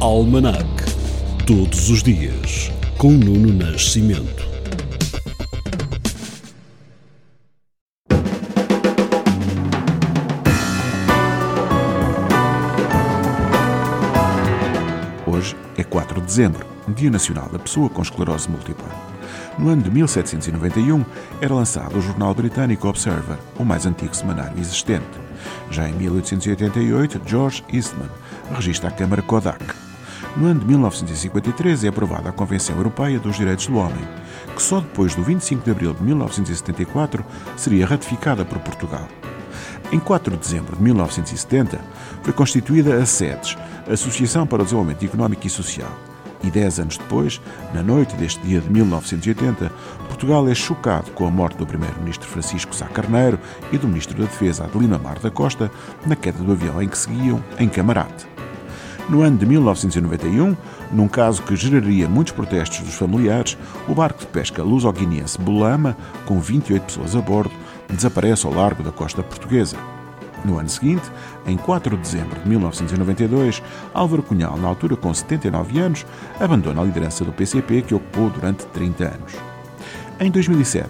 Almanac. Todos os dias, com Nuno Nascimento. Hoje é 4 de dezembro, Dia Nacional da Pessoa com Esclerose Múltipla. No ano de 1791 era lançado o jornal britânico Observer, o mais antigo semanário existente. Já em 1888, George Eastman registra a Câmara Kodak. No ano de 1953 é aprovada a Convenção Europeia dos Direitos do Homem, que só depois do 25 de abril de 1974 seria ratificada por Portugal. Em 4 de dezembro de 1970 foi constituída a SEDES, Associação para o Desenvolvimento Económico e Social, e dez anos depois, na noite deste dia de 1980, Portugal é chocado com a morte do primeiro-ministro Francisco Sá Carneiro e do ministro da Defesa Adelina Mar da Costa na queda do avião em que seguiam em Camarate. No ano de 1991, num caso que geraria muitos protestos dos familiares, o barco de pesca luso-guineense Bolama, com 28 pessoas a bordo, desaparece ao largo da costa portuguesa. No ano seguinte, em 4 de dezembro de 1992, Álvaro Cunhal, na altura com 79 anos, abandona a liderança do PCP que ocupou durante 30 anos. Em 2007,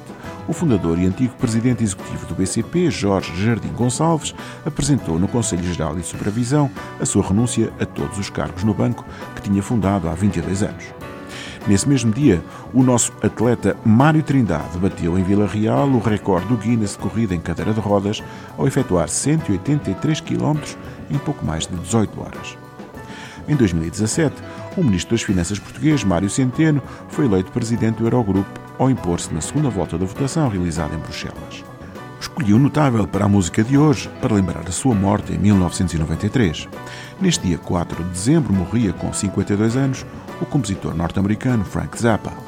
o fundador e antigo presidente executivo do BCP, Jorge Jardim Gonçalves, apresentou no Conselho Geral de Supervisão a sua renúncia a todos os cargos no banco que tinha fundado há 22 anos. Nesse mesmo dia, o nosso atleta Mário Trindade bateu em Vila Real o recorde do Guinness de corrida em cadeira de rodas ao efetuar 183 km em pouco mais de 18 horas. Em 2017, o ministro das Finanças português, Mário Centeno, foi eleito presidente do Eurogrupo ao impor-se na segunda volta da votação realizada em Bruxelas. Escolhi um notável para a música de hoje para lembrar a sua morte em 1993. Neste dia 4 de dezembro morria com 52 anos o compositor norte-americano Frank Zappa.